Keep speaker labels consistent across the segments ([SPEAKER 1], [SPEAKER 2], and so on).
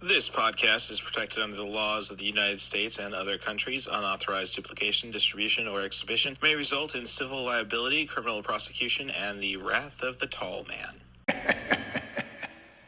[SPEAKER 1] This podcast is protected under the laws of the United States and other countries. Unauthorized duplication, distribution, or exhibition may result in civil liability, criminal prosecution, and the wrath of the tall man.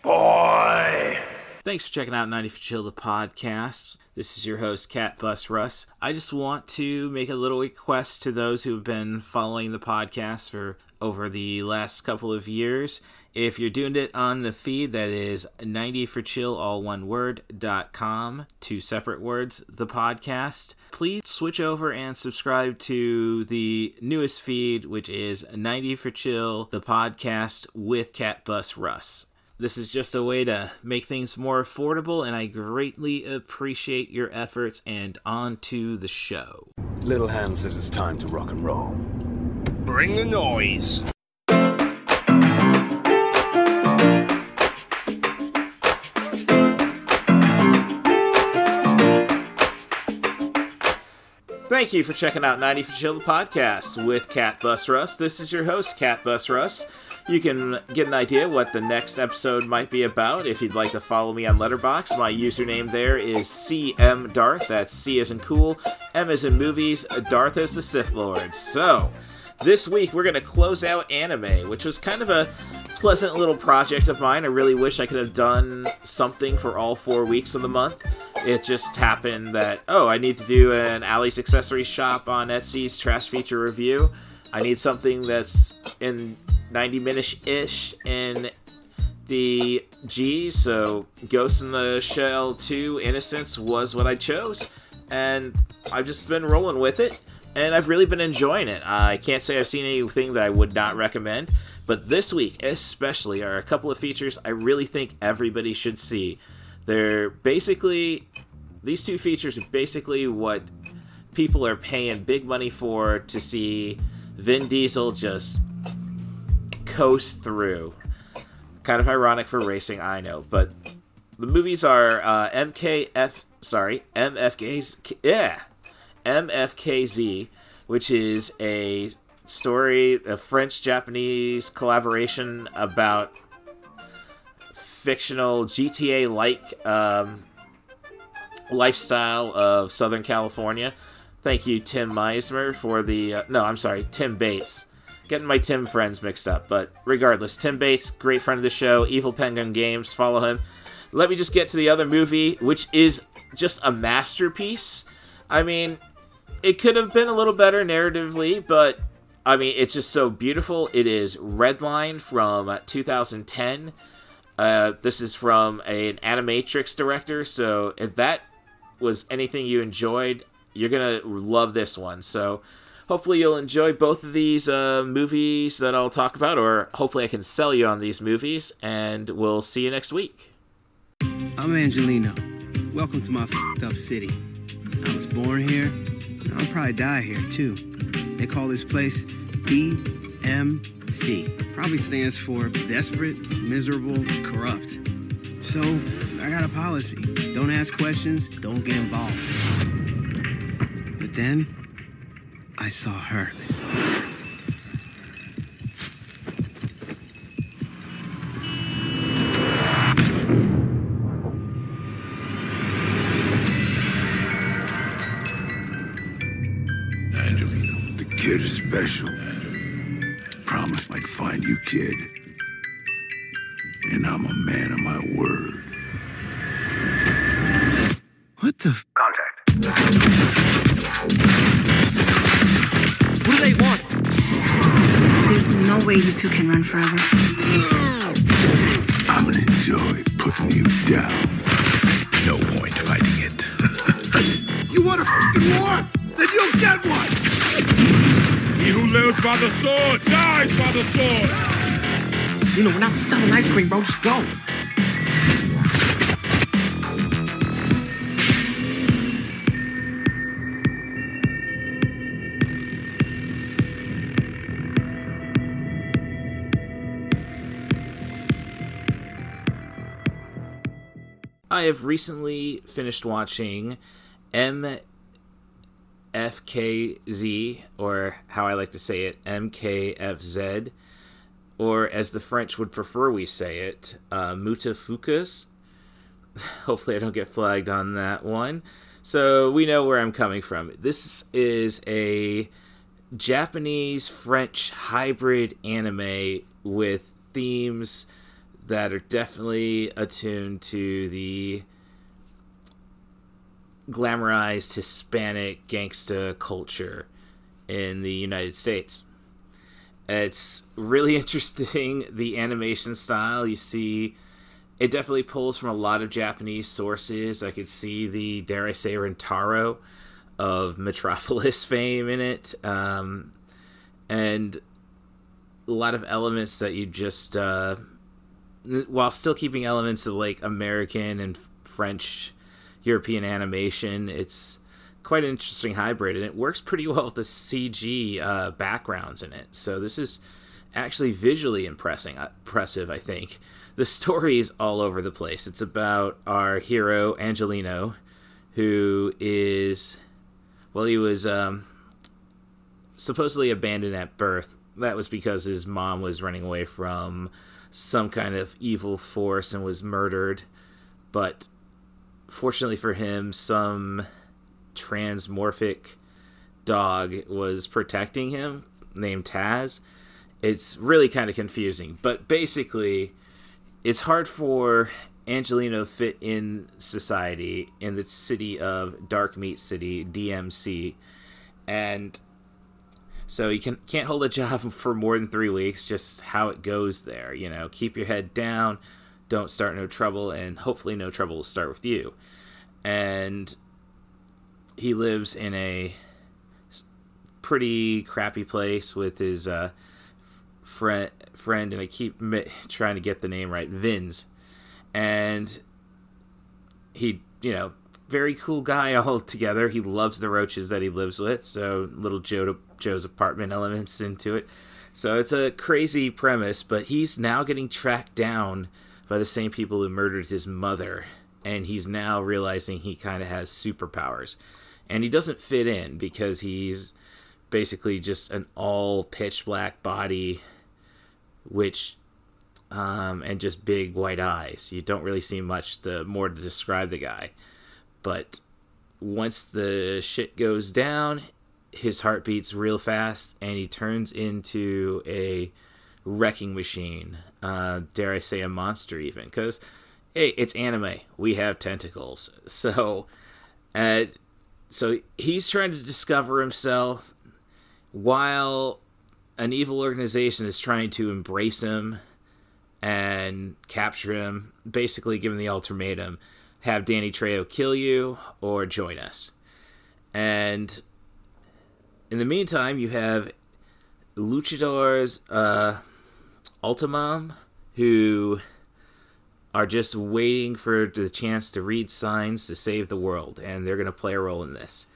[SPEAKER 2] Boy!
[SPEAKER 3] Thanks for checking out 90 for Chill, the podcast. This is your host, Cat Bus Russ. I just want to make a little request to those who have been following the podcast for over the last couple of years. If you're doing it on the feed, that is 90 for chill, all one word, dot com, two separate words, the podcast. Please switch over and subscribe to the newest feed, which is 90 for chill, the podcast with Cat Bus Russ. This is just a way to make things more affordable, and I greatly appreciate your efforts. And on to the show.
[SPEAKER 2] Little Hand says it's time to rock and roll.
[SPEAKER 4] Bring the noise.
[SPEAKER 3] Thank you for checking out 90 for Chill, the podcast with Cat Bus Russ. This is your host, Cat Bus Russ. You can get an idea what the next episode might be about if you'd like to follow me on Letterboxd. My username there is CM Darth. That's C as in cool, M as in movies, Darth as the Sith Lord. So, this week we're going to close out anime, which was kind of a pleasant little project of mine. I really wish I could have done something for all four weeks of the month. It just happened that, oh, I need to do an Alley's Accessory Shop on Etsy's trash feature review. I need something that's in 90 minutes ish in the G, so Ghost in the Shell 2 Innocence was what I chose, and I've just been rolling with it, and I've really been enjoying it. I can't say I've seen anything that I would not recommend, but this week especially are a couple of features I really think everybody should see. They're basically, these two features are basically what people are paying big money for to see Vin Diesel just coast through. Kind of ironic for racing, I know, but the movies are uh, MKF, sorry, MFK's, yeah, MFKZ, which is a story, a French Japanese collaboration about fictional GTA like um, lifestyle of Southern California. Thank you, Tim Meismer, for the. Uh, no, I'm sorry, Tim Bates. Getting my Tim friends mixed up, but regardless, Tim Bates, great friend of the show, Evil Penguin Games, follow him. Let me just get to the other movie, which is just a masterpiece. I mean, it could have been a little better narratively, but I mean, it's just so beautiful. It is Redline from 2010. Uh, this is from a, an Animatrix director, so if that was anything you enjoyed, you're gonna love this one. So hopefully you'll enjoy both of these uh, movies that I'll talk about, or hopefully I can sell you on these movies, and we'll see you next week.
[SPEAKER 5] I'm Angelino. Welcome to my fed up city. I was born here. I'll probably die here too. They call this place DMC. Probably stands for desperate, miserable, corrupt. So I got a policy. Don't ask questions, don't get involved. But then I saw her. I saw her.
[SPEAKER 6] You
[SPEAKER 7] two can run forever.
[SPEAKER 6] I'm gonna enjoy putting you down. No point fighting it.
[SPEAKER 8] You want a fucking war? Then you'll get one!
[SPEAKER 4] He who lives by the sword dies by the sword.
[SPEAKER 9] You know, we're not selling ice cream, bro. Just go.
[SPEAKER 3] I have recently finished watching MFKZ, or how I like to say it, MKFZ, or as the French would prefer we say it, uh, Mutafukaz. hopefully, I don't get flagged on that one. So we know where I'm coming from. This is a Japanese French hybrid anime with themes that are definitely attuned to the glamorized Hispanic gangsta culture in the United States. It's really interesting the animation style. You see, it definitely pulls from a lot of Japanese sources. I could see the, dare I say, of Metropolis fame in it. Um, and a lot of elements that you just, uh, while still keeping elements of like American and French European animation, it's quite an interesting hybrid, and it works pretty well with the CG uh, backgrounds in it. So this is actually visually impressing, uh, impressive. I think the story is all over the place. It's about our hero Angelino, who is, well, he was um, supposedly abandoned at birth. That was because his mom was running away from some kind of evil force and was murdered. But fortunately for him, some transmorphic dog was protecting him named Taz. It's really kind of confusing, but basically, it's hard for Angelino fit in society in the city of Dark Meat City, DMC, and so you can can't hold a job for more than three weeks. Just how it goes there, you know. Keep your head down, don't start no trouble, and hopefully no trouble will start with you. And he lives in a pretty crappy place with his uh, friend friend and I keep trying to get the name right Vinz and he you know very cool guy all together. He loves the roaches that he lives with so little Joe Joe's apartment elements into it. So it's a crazy premise but he's now getting tracked down by the same people who murdered his mother and he's now realizing he kind of has superpowers. And he doesn't fit in because he's basically just an all pitch black body, which um, and just big white eyes. You don't really see much the more to describe the guy, but once the shit goes down, his heart beats real fast, and he turns into a wrecking machine. Uh, dare I say a monster, even because hey, it's anime. We have tentacles, so. Uh, so he's trying to discover himself while an evil organization is trying to embrace him and capture him, basically giving the ultimatum have Danny Trejo kill you or join us. And in the meantime, you have luchadors uh, Ultimam, who are just waiting for the chance to read signs to save the world, and they're going to play a role in this.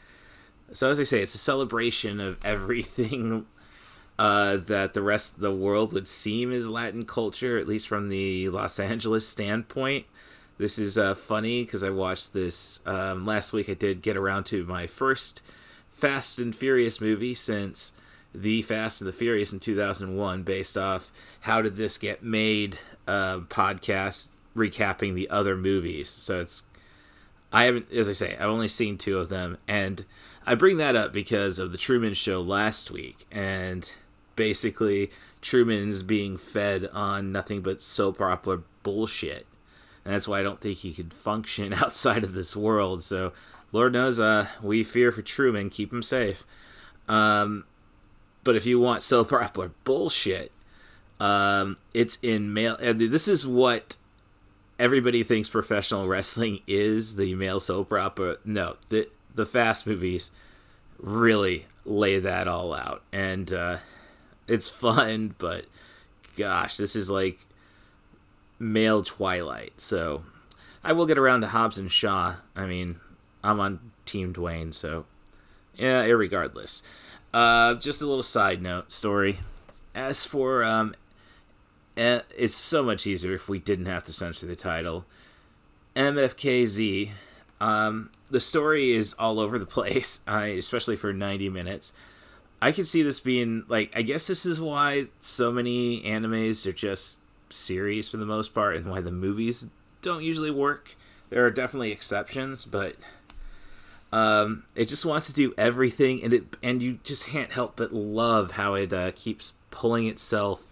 [SPEAKER 3] So, as I say, it's a celebration of everything uh, that the rest of the world would seem as Latin culture, at least from the Los Angeles standpoint. This is uh, funny because I watched this um, last week. I did get around to my first Fast and Furious movie since the Fast and the Furious in 2001, based off How Did This Get Made uh, podcast recapping the other movies. So it's I haven't, as I say, I've only seen two of them, and I bring that up because of the Truman Show last week, and basically Truman's being fed on nothing but soap opera bullshit, and that's why I don't think he could function outside of this world. So Lord knows, uh, we fear for Truman, keep him safe. Um, but if you want soap opera bullshit, um, it's in male. And this is what everybody thinks professional wrestling is the male soap opera. No, the the fast movies really lay that all out, and uh, it's fun. But gosh, this is like male Twilight. So I will get around to Hobbs and Shaw. I mean, I'm on Team Dwayne, so yeah. Irregardless, uh, just a little side note story. As for um, it's so much easier if we didn't have to censor the title. MFKZ. Um, the story is all over the place, I, especially for 90 minutes. I could see this being like, I guess this is why so many animes are just series for the most part, and why the movies don't usually work there are definitely exceptions, but um, it just wants to do everything, and it and you just can't help but love how it uh, keeps pulling itself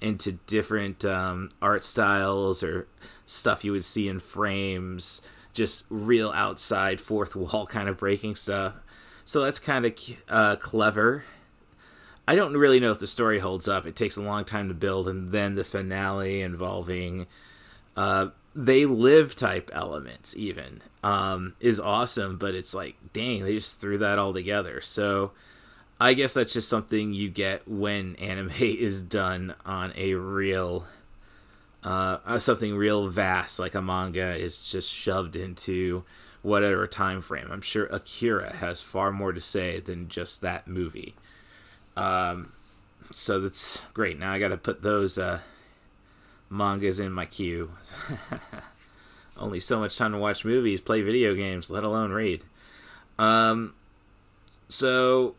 [SPEAKER 3] into different um, art styles or stuff you would see in frames, just real outside fourth wall kind of breaking stuff. So that's kind of uh, clever. I don't really know if the story holds up. It takes a long time to build, and then the finale involving uh, they live type elements even um, is awesome. But it's like, dang, they just threw that all together. So I guess that's just something you get when anime is done on a real uh, something real vast like a manga is just shoved into whatever time frame. I'm sure Akira has far more to say than just that movie. Um, so that's great. Now I got to put those uh, mangas in my queue. Only so much time to watch movies, play video games, let alone read. Um, so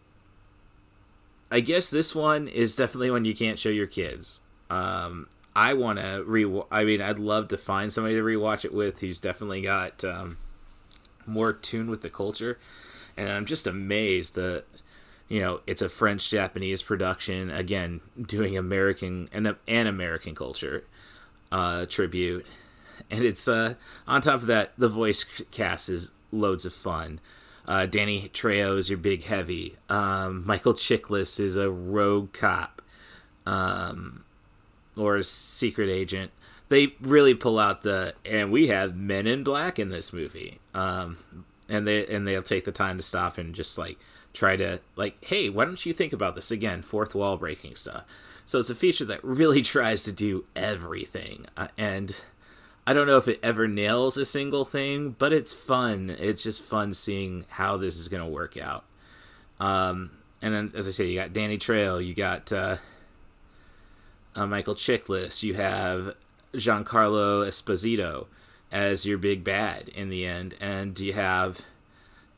[SPEAKER 3] I guess this one is definitely one you can't show your kids. Um, I want to re. I mean, I'd love to find somebody to rewatch it with who's definitely got um, more tuned with the culture, and I'm just amazed that you know it's a French Japanese production again doing American and an American culture uh, tribute, and it's uh, on top of that the voice cast is loads of fun. Uh, Danny Trejo is your big heavy. Um, Michael Chiklis is a rogue cop. Um, or a secret agent. They really pull out the and we have Men in Black in this movie. Um, and they and they'll take the time to stop and just like try to like, hey, why don't you think about this again? Fourth wall breaking stuff. So it's a feature that really tries to do everything, uh, and I don't know if it ever nails a single thing, but it's fun. It's just fun seeing how this is going to work out. Um, and then, as I say, you got Danny Trejo you got uh, uh, Michael Chiklis, you have Giancarlo Esposito as your big bad in the end, and you have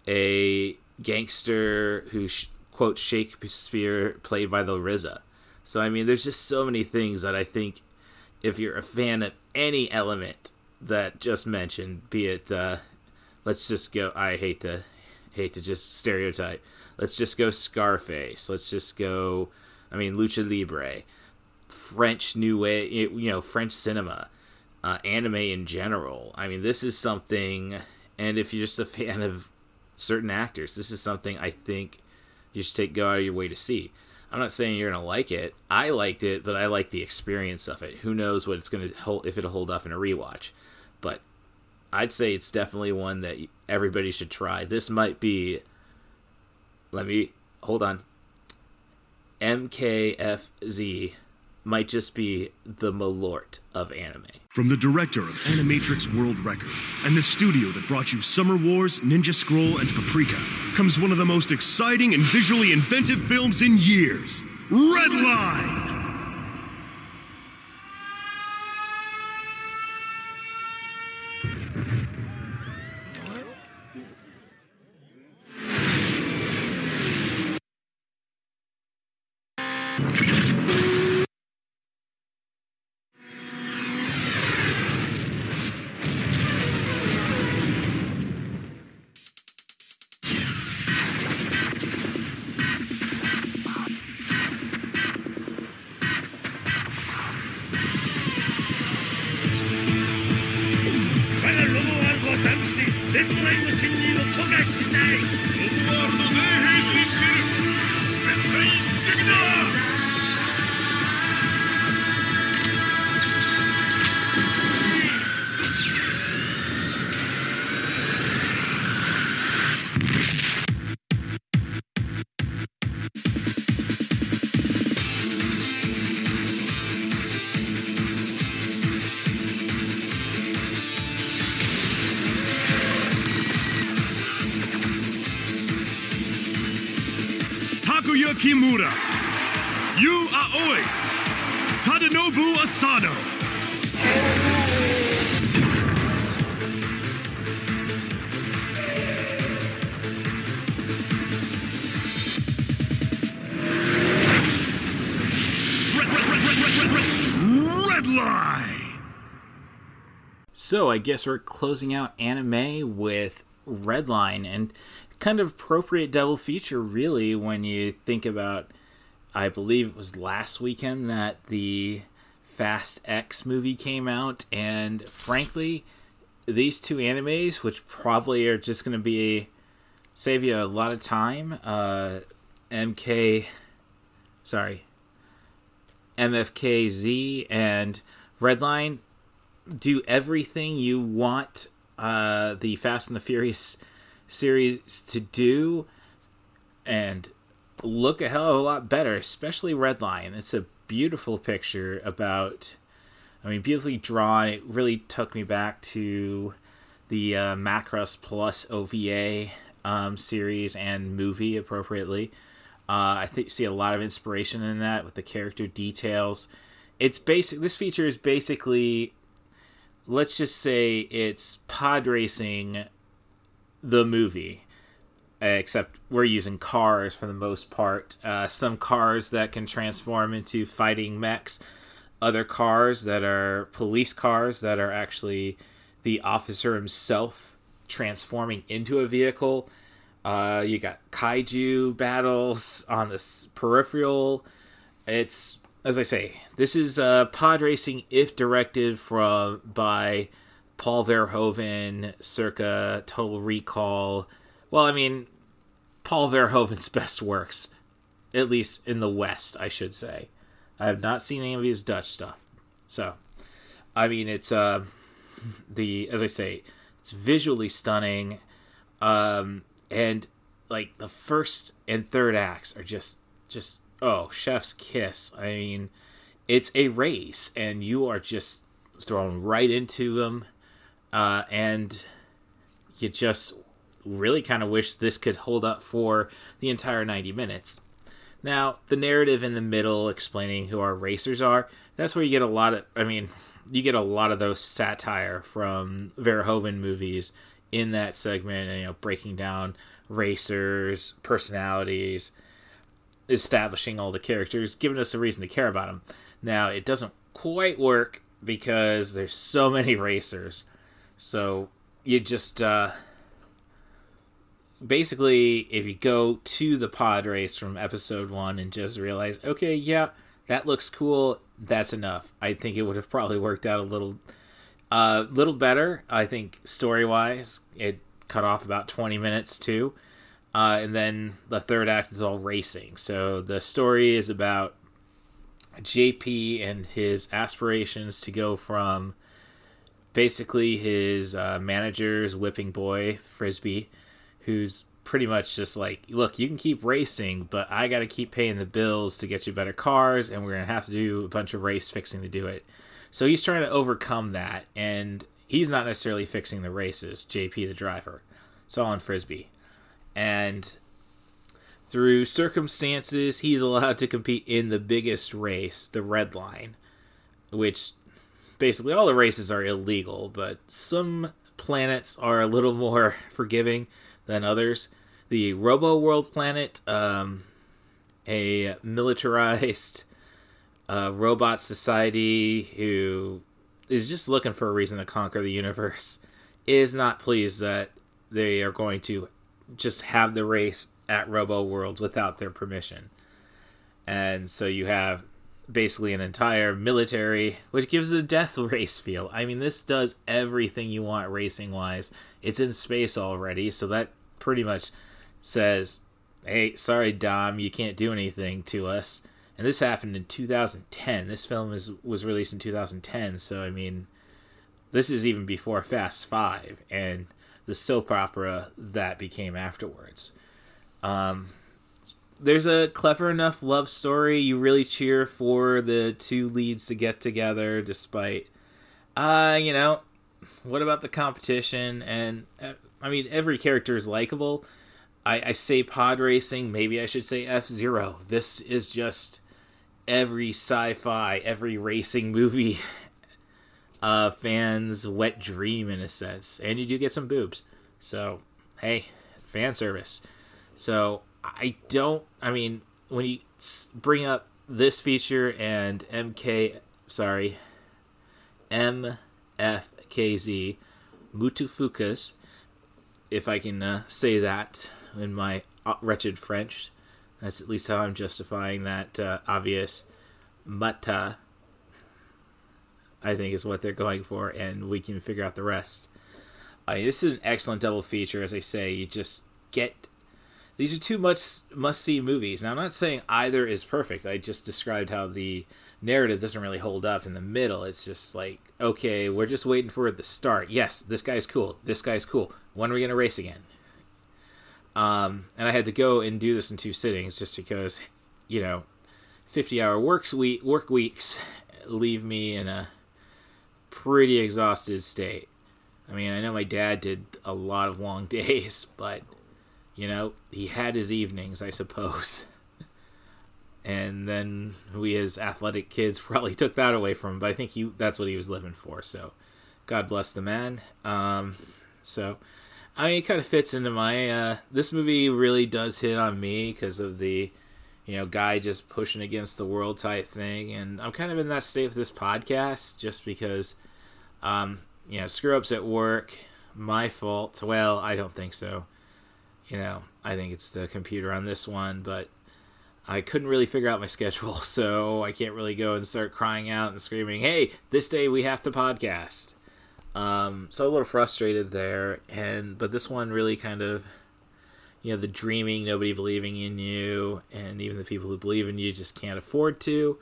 [SPEAKER 3] a gangster who sh- quote Shakespeare played by the RZA. So I mean, there's just so many things that I think if you're a fan of any element that just mentioned, be it uh, let's just go. I hate to hate to just stereotype. Let's just go Scarface. Let's just go. I mean, Lucha Libre. French new way, you know, French cinema, uh, anime in general. I mean, this is something, and if you're just a fan of certain actors, this is something I think you should take go out of your way to see. I'm not saying you're gonna like it. I liked it, but I like the experience of it. Who knows what it's gonna hold if it'll hold up in a rewatch, but I'd say it's definitely one that everybody should try. This might be. Let me hold on. MKFZ might just be the Malort of anime.
[SPEAKER 10] From the director of Animatrix World Record and the studio that brought you Summer Wars, Ninja Scroll, and Paprika, comes one of the most exciting and visually inventive films in years Redline! Kimura, Yu Aoi, Tadanobu Asano.
[SPEAKER 3] So I guess we're closing out anime with Redline and kind of appropriate double feature, really, when you think about. I believe it was last weekend that the Fast X movie came out, and frankly, these two animes, which probably are just going to be save you a lot of time. Uh, MK, sorry, MFKZ and Redline do everything you want uh, the Fast and the Furious series to do, and look a hell of a lot better, especially Red Redline. It's a beautiful picture about. I mean, beautifully drawn. It really took me back to the uh, Macross Plus OVA um, series and movie appropriately. Uh, I think see a lot of inspiration in that with the character details. It's basic. This feature is basically, let's just say it's pod racing, the movie, except we're using cars for the most part. Uh, some cars that can transform into fighting mechs, other cars that are police cars that are actually the officer himself transforming into a vehicle. Uh, you got kaiju battles on this peripheral. It's as I say, this is uh, pod racing if directed from by Paul Verhoeven, circa Total Recall. Well, I mean, Paul Verhoeven's best works, at least in the West, I should say. I have not seen any of his Dutch stuff, so I mean, it's uh, the as I say, it's visually stunning. Um, and like the first and third acts are just just oh chef's kiss i mean it's a race and you are just thrown right into them uh, and you just really kind of wish this could hold up for the entire 90 minutes. Now the narrative in the middle explaining who our racers are that's where you get a lot of i mean you get a lot of those satire from verhoeven movies in that segment and you know breaking down racers personalities establishing all the characters giving us a reason to care about them now it doesn't quite work because there's so many racers so you just uh basically if you go to the pod race from episode one and just realize okay yeah that looks cool that's enough i think it would have probably worked out a little a uh, little better, I think, story wise. It cut off about 20 minutes too. Uh, and then the third act is all racing. So the story is about JP and his aspirations to go from basically his uh, manager's whipping boy, Frisbee, who's pretty much just like, look, you can keep racing, but I got to keep paying the bills to get you better cars, and we're to have to do a bunch of race fixing to do it. So he's trying to overcome that, and he's not necessarily fixing the races. JP, the driver, it's all on Frisbee, and through circumstances, he's allowed to compete in the biggest race, the Red Line, which basically all the races are illegal, but some planets are a little more forgiving than others. The Robo World planet, um, a militarized a robot society who is just looking for a reason to conquer the universe is not pleased that they are going to just have the race at Robo World without their permission. And so you have basically an entire military, which gives it a death race feel. I mean, this does everything you want racing wise. It's in space already, so that pretty much says, hey, sorry, Dom, you can't do anything to us and this happened in 2010. This film is was released in 2010, so I mean, this is even before Fast Five and the soap opera that became afterwards. Um, there's a clever enough love story. You really cheer for the two leads to get together, despite, uh, you know, what about the competition? And uh, I mean, every character is likable. I, I say pod racing, maybe I should say F Zero. This is just every sci-fi, every racing movie uh, fans' wet dream in a sense, and you do get some boobs. So hey, fan service. So I don't. I mean, when you bring up this feature and MK, sorry, MFKZ, Mutafukaz, if I can uh, say that in my uh, wretched French. That's at least how I'm justifying that uh, obvious mata. I think is what they're going for, and we can figure out the rest. Mean, this is an excellent double feature, as I say. You just get these are two much must see movies. Now, I'm not saying either is perfect. I just described how the narrative doesn't really hold up in the middle. It's just like, okay, we're just waiting for the start. Yes, this guy's cool. This guy's cool. When are we gonna race again? Um, and I had to go and do this in two sittings just because, you know, 50 hour works week work weeks leave me in a pretty exhausted state. I mean, I know my dad did a lot of long days, but you know, he had his evenings, I suppose. and then we as athletic kids probably took that away from him, but I think he that's what he was living for. So, God bless the man. Um, so, I mean, it kind of fits into my. Uh, this movie really does hit on me because of the, you know, guy just pushing against the world type thing, and I'm kind of in that state with this podcast just because, um, you know, screw ups at work, my fault. Well, I don't think so. You know, I think it's the computer on this one, but I couldn't really figure out my schedule, so I can't really go and start crying out and screaming, "Hey, this day we have to podcast." Um, so a little frustrated there, and but this one really kind of, you know, the dreaming, nobody believing in you, and even the people who believe in you just can't afford to.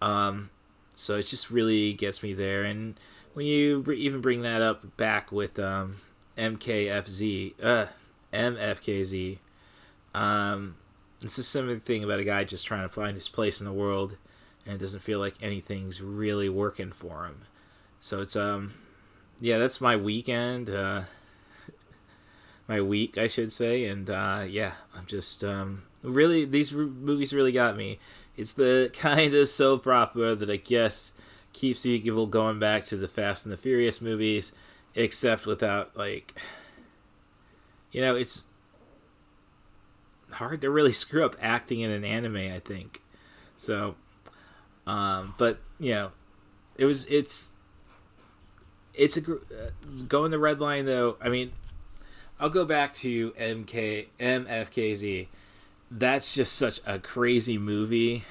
[SPEAKER 3] Um, so it just really gets me there, and when you even bring that up back with um, MKFZ, uh, MFKZ, um, it's a similar thing about a guy just trying to find his place in the world, and it doesn't feel like anything's really working for him. So it's um yeah, that's my weekend. Uh, my week, I should say, and uh, yeah, I'm just um, really these re- movies really got me. It's the kind of soap opera that I guess keeps people going back to the Fast and the Furious movies, except without like, you know, it's hard to really screw up acting in an anime. I think so, um, but you know, it was it's it's a uh, going the red line though. I mean, I'll go back to MK MFKZ. That's just such a crazy movie,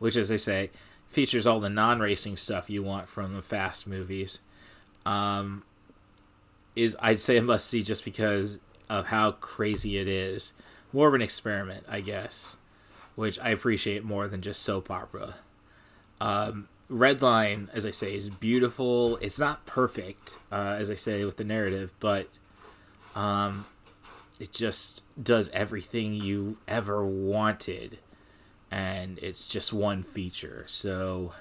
[SPEAKER 3] which, as I say, features all the non-racing stuff you want from the fast movies. Um, is I'd say a must see just because of how crazy it is. More of an experiment, I guess, which I appreciate more than just soap opera. Um, Redline, as I say, is beautiful. It's not perfect, uh, as I say, with the narrative, but um, it just does everything you ever wanted, and it's just one feature. So,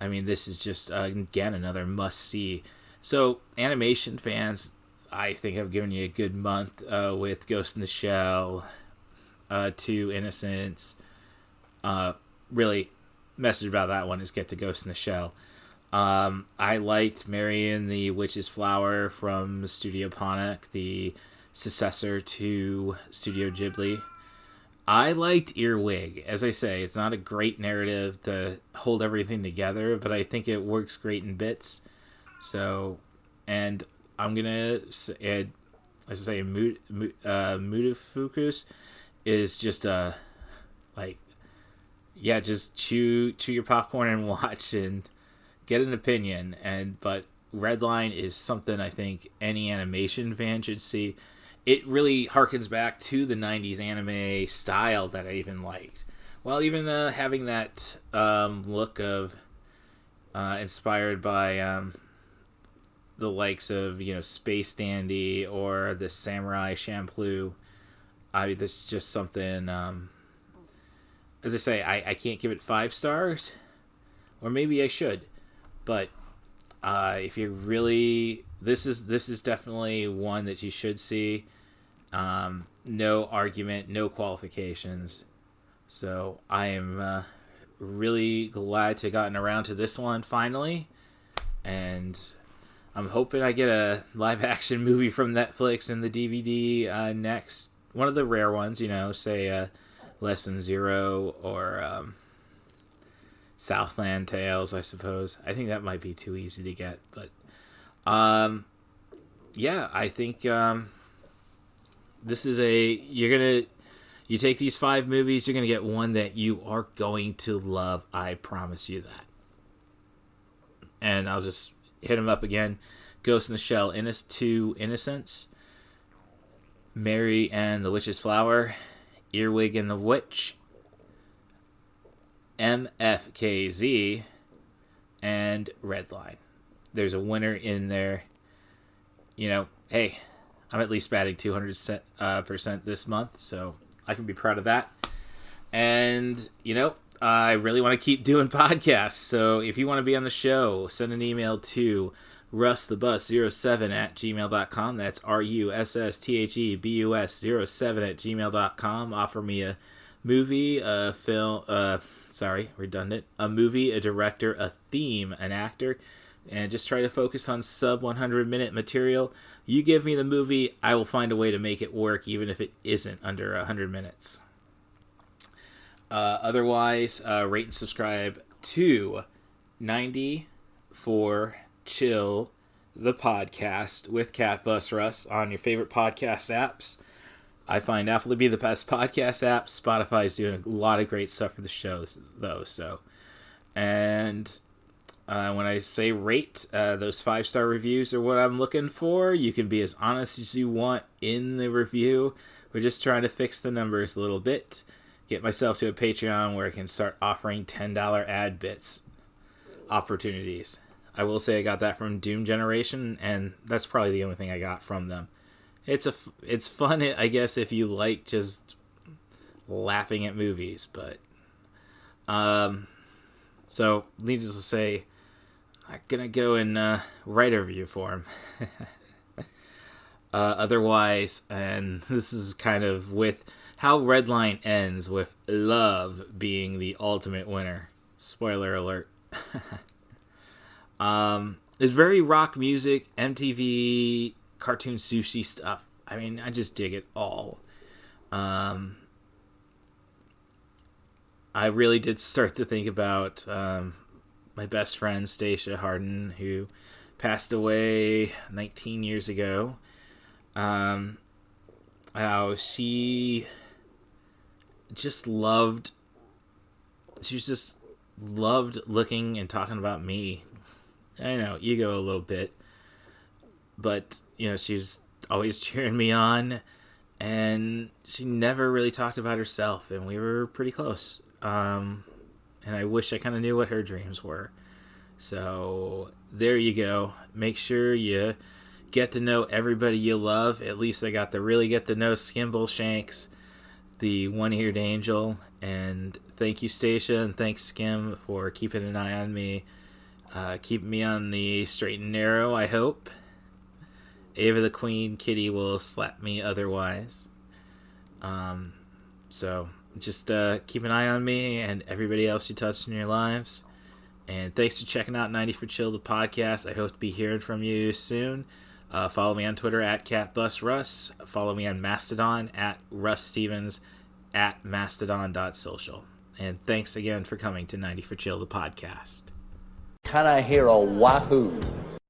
[SPEAKER 3] I mean, this is just uh, again another must see. So, animation fans, I think I've given you a good month uh, with Ghost in the Shell, uh, Two Innocence. Uh, really message about that one is get to Ghost in the Shell. Um, I liked Mary and the Witch's Flower from Studio Ponoc, the successor to Studio Ghibli. I liked Earwig. As I say, it's not a great narrative to hold everything together, but I think it works great in bits. So, and I'm gonna add, as I say, Mood, uh, is just a like yeah, just chew chew your popcorn and watch and get an opinion. And but Redline is something I think any animation fan should see. It really harkens back to the '90s anime style that I even liked. Well, even uh, having that um, look of uh, inspired by um, the likes of you know Space Dandy or the Samurai Champloo. I this is just something um, as I say, I, I can't give it five stars, or maybe I should, but uh, if you really this is this is definitely one that you should see. Um, no argument, no qualifications. So I am uh, really glad to gotten around to this one finally, and I'm hoping I get a live action movie from Netflix and the DVD uh, next. One of the rare ones, you know, say. Uh, Less Than Zero or um, Southland Tales, I suppose. I think that might be too easy to get, but Um, yeah, I think um, this is a you're gonna you take these five movies, you're gonna get one that you are going to love. I promise you that. And I'll just hit him up again. Ghost in the Shell, Innis 2 Innocence, Mary and the Witch's Flower, Earwig and the Witch, MFKZ, and Redline. There's a winner in there. You know, hey, I'm at least batting 200 uh, percent this month, so I can be proud of that. And, you know, I really want to keep doing podcasts. So if you want to be on the show, send an email to rustthebus07 at gmail.com. That's R U S S T H E B U S 07 at gmail.com. Offer me a movie, a film, uh, sorry, redundant, a movie, a director, a theme, an actor, and just try to focus on sub 100 minute material. You give me the movie, I will find a way to make it work, even if it isn't under 100 minutes. Uh, otherwise, uh, rate and subscribe to 90 for Chill, the podcast with Cat Bus Russ on your favorite podcast apps. I find Apple to be the best podcast app. Spotify is doing a lot of great stuff for the shows, though. So, and uh, when I say rate, uh, those five star reviews are what I'm looking for. You can be as honest as you want in the review. We're just trying to fix the numbers a little bit. Get myself to a Patreon where I can start offering $10 ad bits opportunities. I will say I got that from Doom Generation, and that's probably the only thing I got from them. It's a it's fun, I guess, if you like just laughing at movies, but um, so needless to say, I'm gonna go and uh, write a review for him. uh, otherwise, and this is kind of with how Redline ends with love being the ultimate winner. Spoiler alert. um, it's very rock music, MTV, cartoon sushi stuff. I mean, I just dig it all. Um, I really did start to think about um, my best friend Stacia Harden, who passed away 19 years ago. Um, how she just loved, she was just loved looking and talking about me. I know ego a little bit, but you know she's always cheering me on, and she never really talked about herself, and we were pretty close. Um, and I wish I kind of knew what her dreams were. So there you go. Make sure you get to know everybody you love. At least I got to really get to know Skimble Shanks, the one-eared angel, and thank you, Stacia, and thanks Skim for keeping an eye on me, uh, keeping me on the straight and narrow. I hope. Ava the Queen Kitty will slap me otherwise. Um, so just uh, keep an eye on me and everybody else you touch in your lives. And thanks for checking out 90 for Chill, the podcast. I hope to be hearing from you soon. Uh, follow me on Twitter at CatBusRuss. Follow me on Mastodon at Russ Stevens at mastodon.social. And thanks again for coming to 90 for Chill, the podcast.
[SPEAKER 11] Can I hear a wahoo?